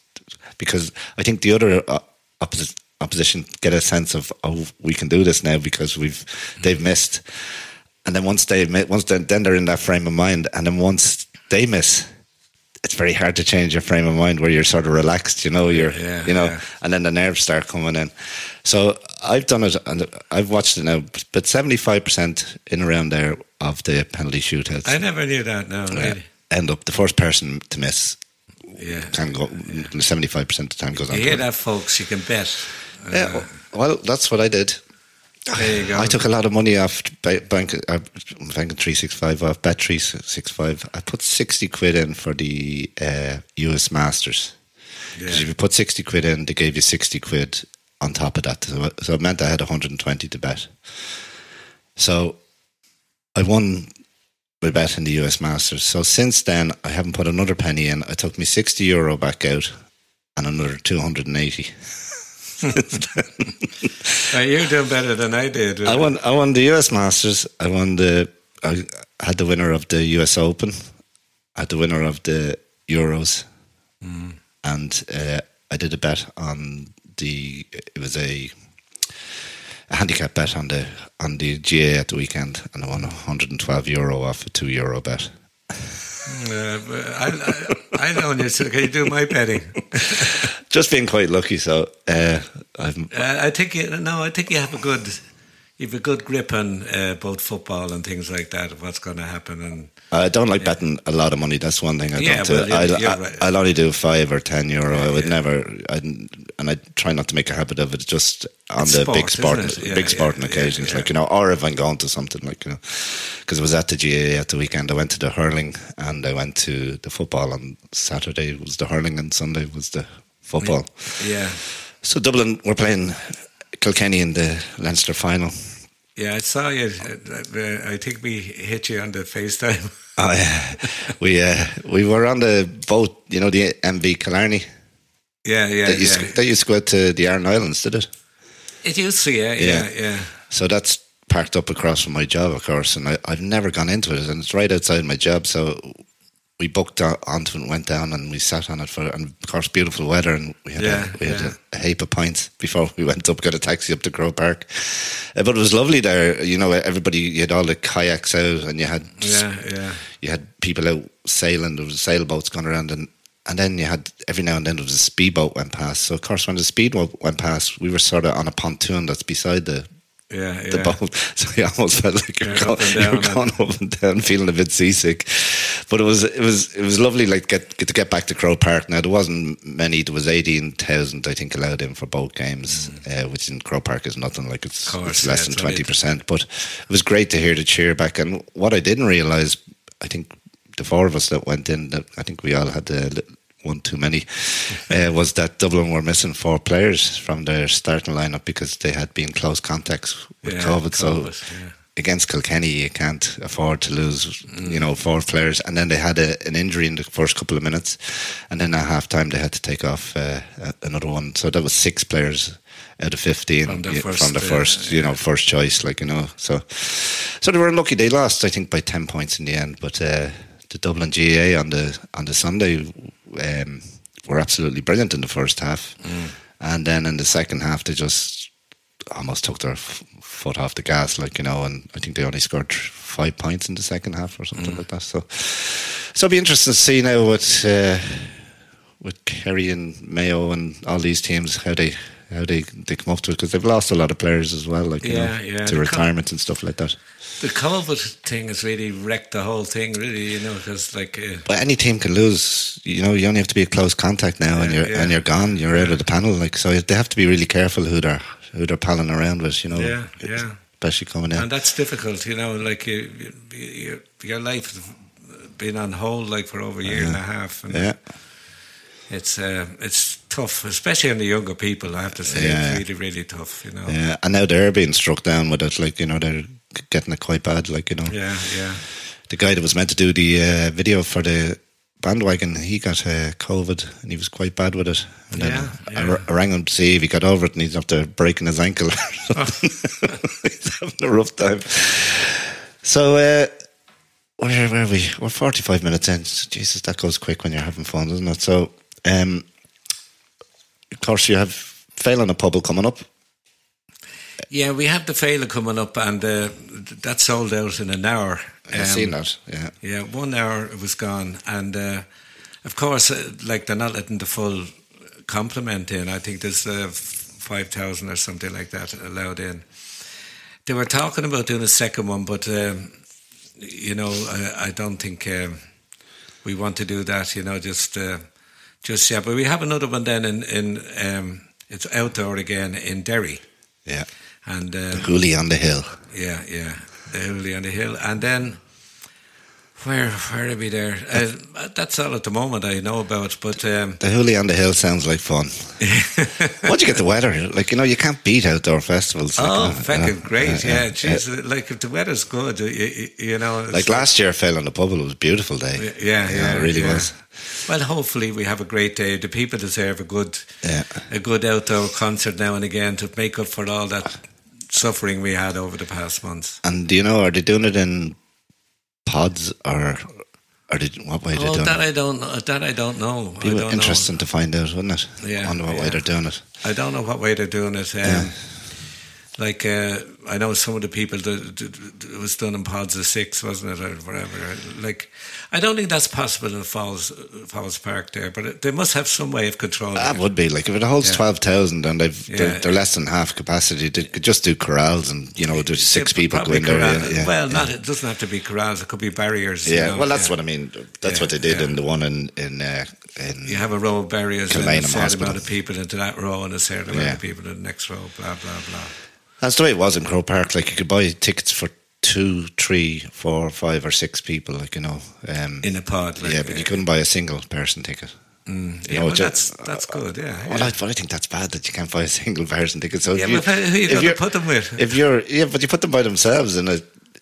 because I think the other uh, opposi- opposition get a sense of oh we can do this now because we've they've missed, and then once they once then, then they're in that frame of mind, and then once they miss. It's very hard to change your frame of mind where you're sort of relaxed, you know. You're, Yeah, you know, yeah. and then the nerves start coming in. So I've done it, and I've watched it now. But seventy five percent in around there of the penalty shootouts I never knew that. No, uh, really. end up the first person to miss Yeah. can go seventy five percent of the time goes on. You hear that, folks? You can bet. Uh, Yeah, well, that's what I did. There you go. I took a lot of money off Bank, uh, Bank 365 off Bet 365. I put 60 quid in for the uh, US Masters. Because yeah. if you put 60 quid in, they gave you 60 quid on top of that. So, so it meant I had 120 to bet. So I won my bet in the US Masters. So since then, I haven't put another penny in. I took me 60 euro back out and another 280. [LAUGHS] you're doing better than I did. I won. I won the US Masters. I won the. I had the winner of the US Open. I had the winner of the Euros, and uh, I did a bet on the. It was a, a handicap bet on the on the GAA at the weekend, and I won 112 euro off a two euro bet. [LAUGHS] Uh, I, I, I don't need. Can you do my betting? [LAUGHS] Just being quite lucky. So uh, I've Uh, I think you, no. I think you have a good, you have a good grip on uh, both football and things like that. Of what's going to happen, and I don't like betting a lot of money. That's one thing I Yeah, don't do. well, I'll, I- right. I'll only do five or ten euro. I would yeah. never, I'd, and I try not to make a habit of it. Just on It's the sport, big sport. Yeah, big yeah, sporting occasions, yeah. like you know, or if I'm going to something like you know, because I was at the GAA at the weekend. I went to the hurling and I went to the football on Saturday. It was the hurling and Sunday was the football. yeah, So Dublin, we're playing Kilkenny in the Leinster final. yeah. I saw you. I think we hit you on the FaceTime. Oh, yeah. we uh, we were on the boat, you know, the MV Killarney. Yeah, yeah, that, used, yeah. that used to go to the Aran Islands, did it? It used to, yeah, yeah, yeah. So that's parked up across from my job, of course, and I, I've never gone into it, and it's right outside my job. So we booked onto it, and went down, and we sat on it for, and of course, beautiful weather, and we had Yeah, a, we had yeah. a, a heap of pints [LAUGHS] before we went up, got a taxi up to Croke Park. Uh, but it was lovely there. You know, everybody, you had all the kayaks out, and you had Yeah, yeah. you had people out sailing. There was sailboats going around, and and then you had every now and then there was a speedboat went past. So of course, when the speedboat went past, we were sort of on a pontoon that's beside the Yeah, the boat. [LAUGHS] So you almost felt like you're, going, up and you were down going up and down, feeling a bit seasick. But it was it was it was lovely, like get, get to get back to Croke Park. Now there wasn't many. There was eighteen thousand, I think, allowed in for both games, uh, which in Croke Park is nothing. Like it's, Mm. Course, it's less yeah, than twenty percent. But it was great to hear the cheer back. And what I didn't realise, I think the four of us that went in, that I think we all had li- one too many, uh, was that Dublin were missing four players from their starting lineup because they had been close contacts with Yeah, COVID. So yeah. against Kilkenny, you can't afford to lose, Mm. you know, four players. And then they had a, an injury in the first couple of minutes, and then at half time they had to take off uh, another one. So that was six players out of fifteen From the first, from the uh, you know, first choice, like you know. So, so they were unlucky. They lost, I think, by ten points in the end. But uh, the Dublin GAA on the on the Sunday um, were absolutely brilliant in the first half, Mm. and then in the second half they just almost took their f- foot off the gas, like you know. And I think they only scored tr- five points in the second half or Mm. something like that. So, so it'll be interesting to see now what uh, with Kerry and Mayo and all these teams how they how they they come up to it because they've lost a lot of players as well, like you Yeah, know, yeah. to The co- retirement and stuff like that. The COVID thing has really wrecked the whole thing, really. You know, because like uh, But any team can lose. You know, you only have to be a close contact now, and you're yeah. and you're gone. You're out of the panel. Like so, they have to be really careful who they're who they're palling around with. You know, Yeah, yeah. especially coming in. and that's difficult. You know, like you, you, you, your life has been on hold like for over a year and a half, and yeah, it's uh, it's tough, especially on the younger people. I have to say, Yeah. it's really really tough. You know. yeah, and now they're being struck down with it. Like you know, they're getting it quite bad. Like you know, yeah, yeah. the guy that was meant to do the uh, video for the bandwagon, he got uh, COVID and he was quite bad with it. And then Yeah, I, yeah. I rang him to see if he got over it and he's after breaking his ankle. [LAUGHS] something. [LAUGHS] he's having a rough time. So, uh, where, where are we? We're 45 minutes in. Jesus, that goes quick when you're having fun, doesn't it? So, um, of course, you have Féile an Phobail coming up. Yeah, we have the Féile coming up, and uh, that sold out in an hour. I've Um, seen that, yeah. Yeah, one hour it was gone, and uh, of course, uh, like they're not letting the full complement in. I think there's uh, five thousand or something like that allowed in. They were talking about doing a second one, but um, you know, I, I don't think um, we want to do that. You know, just uh, just yeah. But we have another one then in in um, it's outdoor again in Derry, Yeah. and. Um, Hooley on the Hill. yeah, yeah, the Hooley on the hill, and then where where are we there? Uh, that's all at the moment I know about. But um, The Hooley on the Hill sounds like fun. [LAUGHS] Once you get the weather, like you know, you can't beat outdoor festivals. Like, oh, you know, fucking you know, great! Uh, yeah, yeah. jeez, like if the weather's good, you, you, know. it's Like last year, I fell on the Pubble. It was a beautiful day. Yeah, yeah, it really yeah. was. Well, hopefully we have a great day. The people deserve a good, Yeah. a good outdoor concert now and again to make up for all that suffering we had over the past months. And do you know, are they doing it in pods or are they what way Oh, doing that it? I don't know. That I don't know. I Be don't interesting to find out, wouldn't it? Yeah, Wonder what way they're doing it. I don't know what way they're doing it. Um, Yeah. Like uh, I know some of the people that, it was done in pods of six, wasn't it, or whatever. Like I don't think that's possible in Falls Falls Park there, but it, they must have some way of controlling. That would be like if it holds Yeah. twelve thousand and they've Yeah. they're, they're less than half capacity. They could just do corrals and you know, there's six Yeah, people go probably in there. corral- Yeah, yeah, well, not it doesn't have to be corrals. It could be barriers. you Yeah, know, well, that's what I mean. That's what they did in the one in in uh, in You have a row of barriers and a certain Hospital. amount of people into that row and a certain amount of people in the next row. Blah blah blah. That's the way it was in Croke Park. Like you could buy tickets for two, three, four, five, or six people. Like you know, um, In a pod, like, yeah, but you couldn't buy a single person ticket. Mm, yeah, know, well, ju- that's that's good. Yeah. Well, yeah. I, but I think that's bad that you can't buy a [LAUGHS] single person ticket. So Yeah, if you, but who you gonna you're- put them with? If you're, yeah, but you put them by themselves in a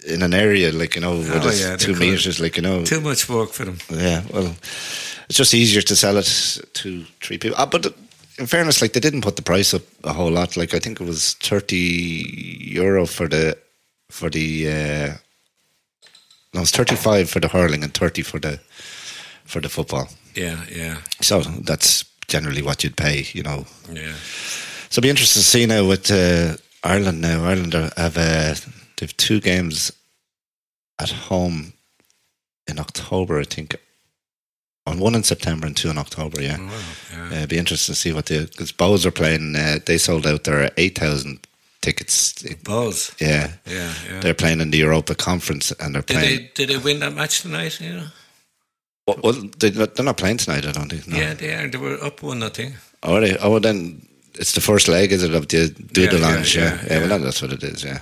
in an area like you know, Oh, yeah, two meters, like you know, Too much work for them. yeah. Well, it's just easier to sell it to three people. Ah, but in fairness, like they didn't put the price up a whole lot. Like I think it was thirty euro for the for the uh, no, it's thirty five for the hurling and thirty for the for the football. Yeah, yeah, So that's generally what you'd pay, you know. yeah. So it'll be interesting to see now with uh, Ireland now. Ireland have uh, they have two games at home in October, I think. On one in September and two in October, yeah. Oh, wow, yeah. Uh, be interesting to see what they because Bohs are playing. Uh, they sold out their eight thousand tickets. Buzz. Yeah, Yeah, yeah. they're playing in the Europa Conference and they're Did playing. they did they win that match tonight? You know? well, well, they're not, they're not playing tonight. I don't think. No. Yeah, they are. They were up one nothing. Oh, are they? oh, then it's the first leg, is it, of the do Yeah, the yeah, launch? Yeah, yeah, yeah, yeah. well, that's what it is. Yeah,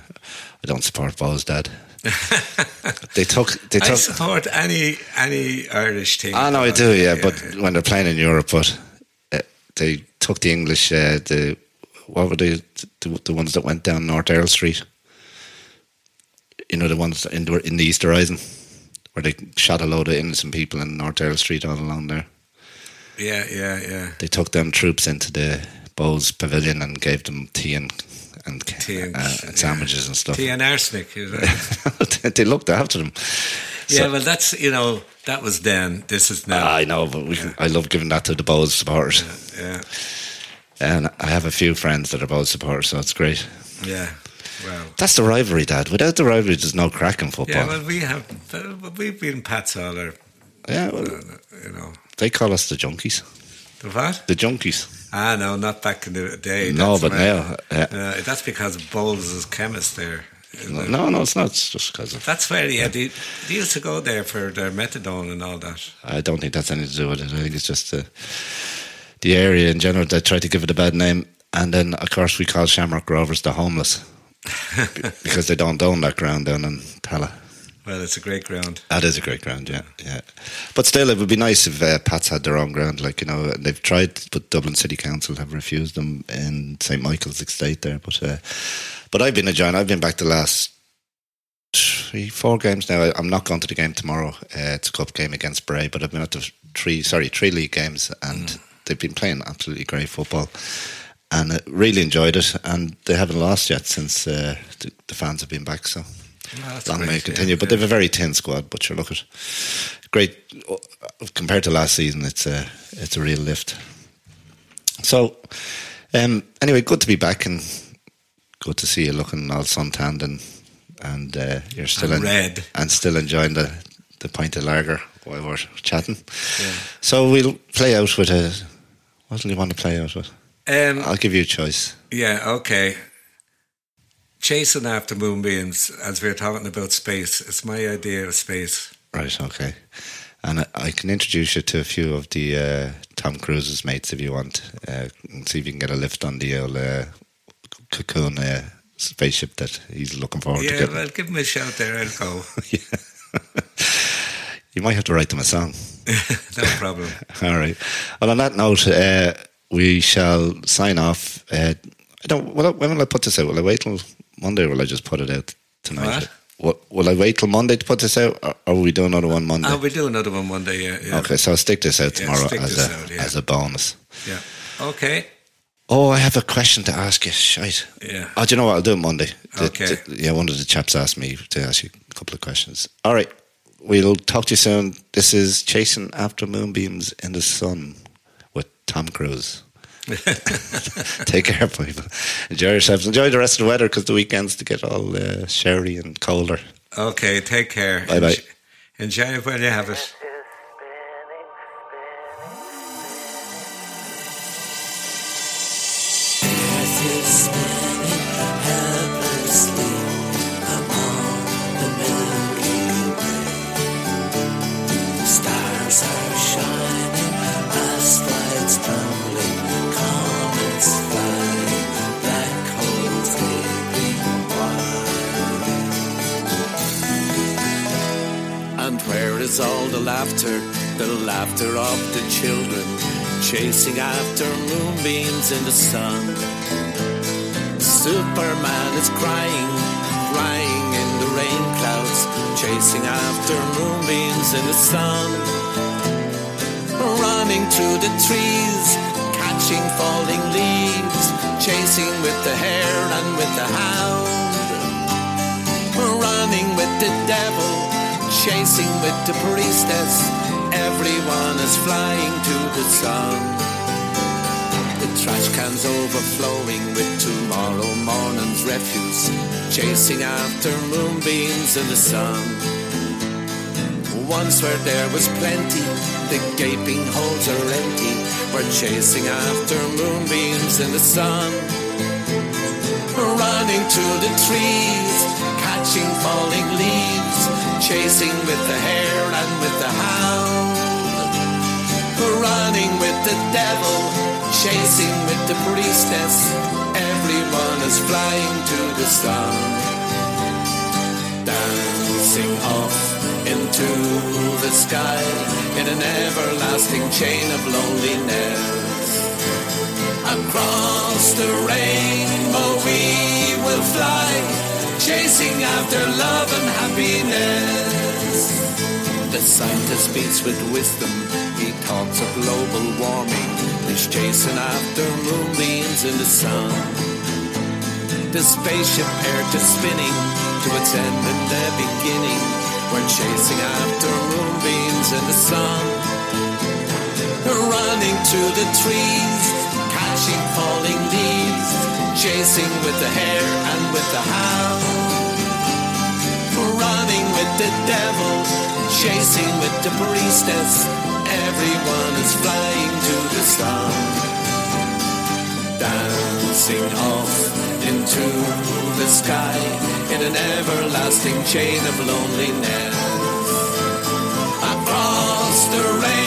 I don't support Bohs dad. [LAUGHS] they took. They took. I support any any Irish team. I know I do. Yeah, but when they're playing in Europe, but uh, they took the English. Uh, the what were they? The, the ones that went down North Earl Street. You know the ones in the, in the Easter Rising, where they shot a load of innocent people in North Earl Street all along there. yeah, yeah, yeah. They took them troops into the Bohs Pavilion and gave them tea and and, Tea and- uh, and sandwiches and stuff. Tea and arsenic. [LAUGHS] They looked after them. yeah, well, that's you know that was then. This is now. I know, but we can, I love giving that to the Bohs supporters. yeah, And I have a few friends that are Bohs supporters, so it's great. yeah. Well, That's the rivalry, Dad. Without the rivalry, there's no crack in yeah. football. Well, we have we've been Pats all our, Yeah, well, you know, they call us the junkies. the what? The junkies. Ah, no, not back in the day. No, That's but now, yeah. Uh, that's because Bowles is chemist there. it? No, no, it's not. It's just because of. That's where, yeah, they, they used to go there for their methadone and all that. I don't think that's anything to do with it. I think it's just the the area in general. They try to give it a bad name, and then of course we call Shamrock Rovers the homeless [LAUGHS] because they don't own that ground down in Tallaght. Well, it's a great ground. That is a great ground, yeah, yeah. But still, it would be nice if uh, Pats had their own ground. Like you know, they've tried, but Dublin City Council have refused them in St Michael's Estate there. But uh, but I've been enjoying. I've been back the last three, four games now. I, I'm not going to the game tomorrow. Uh, it's a cup game against Bray, but I've been at the three, sorry, three league games, and they've been playing absolutely great football. And uh, really enjoyed it, and they haven't lost yet since uh, the, the fans have been back. So Ah, that's long may it continue. But yeah. they've a very thin squad. But you look at great uh, compared to last season. It's a it's a real lift. So um, anyway, good to be back and good to see you looking all suntanned and and uh, you're still And in, red. and still enjoying the the pint of lager while we're chatting. So we'll play out with a. What do you want to play out with? Um, I'll give you a choice. yeah, okay. Chasing after moonbeams, as we are talking about space, it's my idea of space. Right, okay. And I, can introduce you to a few of the uh, Tom Cruise's mates if you want. Uh, and see if you can get a lift on the old uh, cocoon uh, spaceship that he's looking forward to Yeah, well, give him a shout there, I'll go. [LAUGHS] [LAUGHS] You might have to write them a song. [LAUGHS] no problem. All right. Well, on that note, uh, we shall sign off. I don't. Will I, when will I put this out? Will I wait till Monday, or will I just put it out tonight? Will, will I wait till Monday to put this out, or, or will we do another one Monday? Oh, we do another one Monday, yeah. yeah. Okay, so I'll stick this out tomorrow stick as a out, yeah. as a bonus. Yeah. Okay. Oh, I have a question to ask you. Shite. Yeah. Oh, do you know what? I'll do it Monday. The- Okay. the- yeah, one of the chaps asked me to ask you a couple of questions. All right. We'll talk to you soon. This is Chasing After Moonbeams in the Sun with Tom Cruise. [LAUGHS] Take care, people. Enjoy yourselves. Enjoy the rest of the weather because the weekends to get all uh, showery and colder. Okay, take care. Bye-bye. Enj- Enjoy it while you have it. Is all the laughter, the laughter of the children, chasing after moonbeams in the sun? Superman is crying, crying in the rain clouds, chasing after moonbeams in the sun. Running through the trees, catching falling leaves, chasing with the hare and with the hound running with the devil, chasing with the priestess. Everyone is flying to the sun. The trash cans overflowing with tomorrow morning's refuse, chasing after moonbeams in the sun. Once where there was plenty, the gaping holes are empty. We're chasing after moonbeams in the sun running to the trees, catching falling leaves, chasing with the hare and with the hound, running with the devil, chasing with the priestess. Everyone is flying to the sun, dancing off into the sky in an everlasting chain of loneliness. Across the rainbow we will fly, chasing after love and happiness. The scientist speaks with wisdom, he talks of global warming, he's chasing after moonbeams in the sun. The spaceship Earth is spinning to its end and the beginning. We're chasing after moonbeams in the sun running through the trees, catching falling leaves, chasing with the hare and with the hound. For running with the devil, chasing with the priestess, everyone is flying to the sun. Dancing off into the sky in an everlasting chain of loneliness. Across the rain.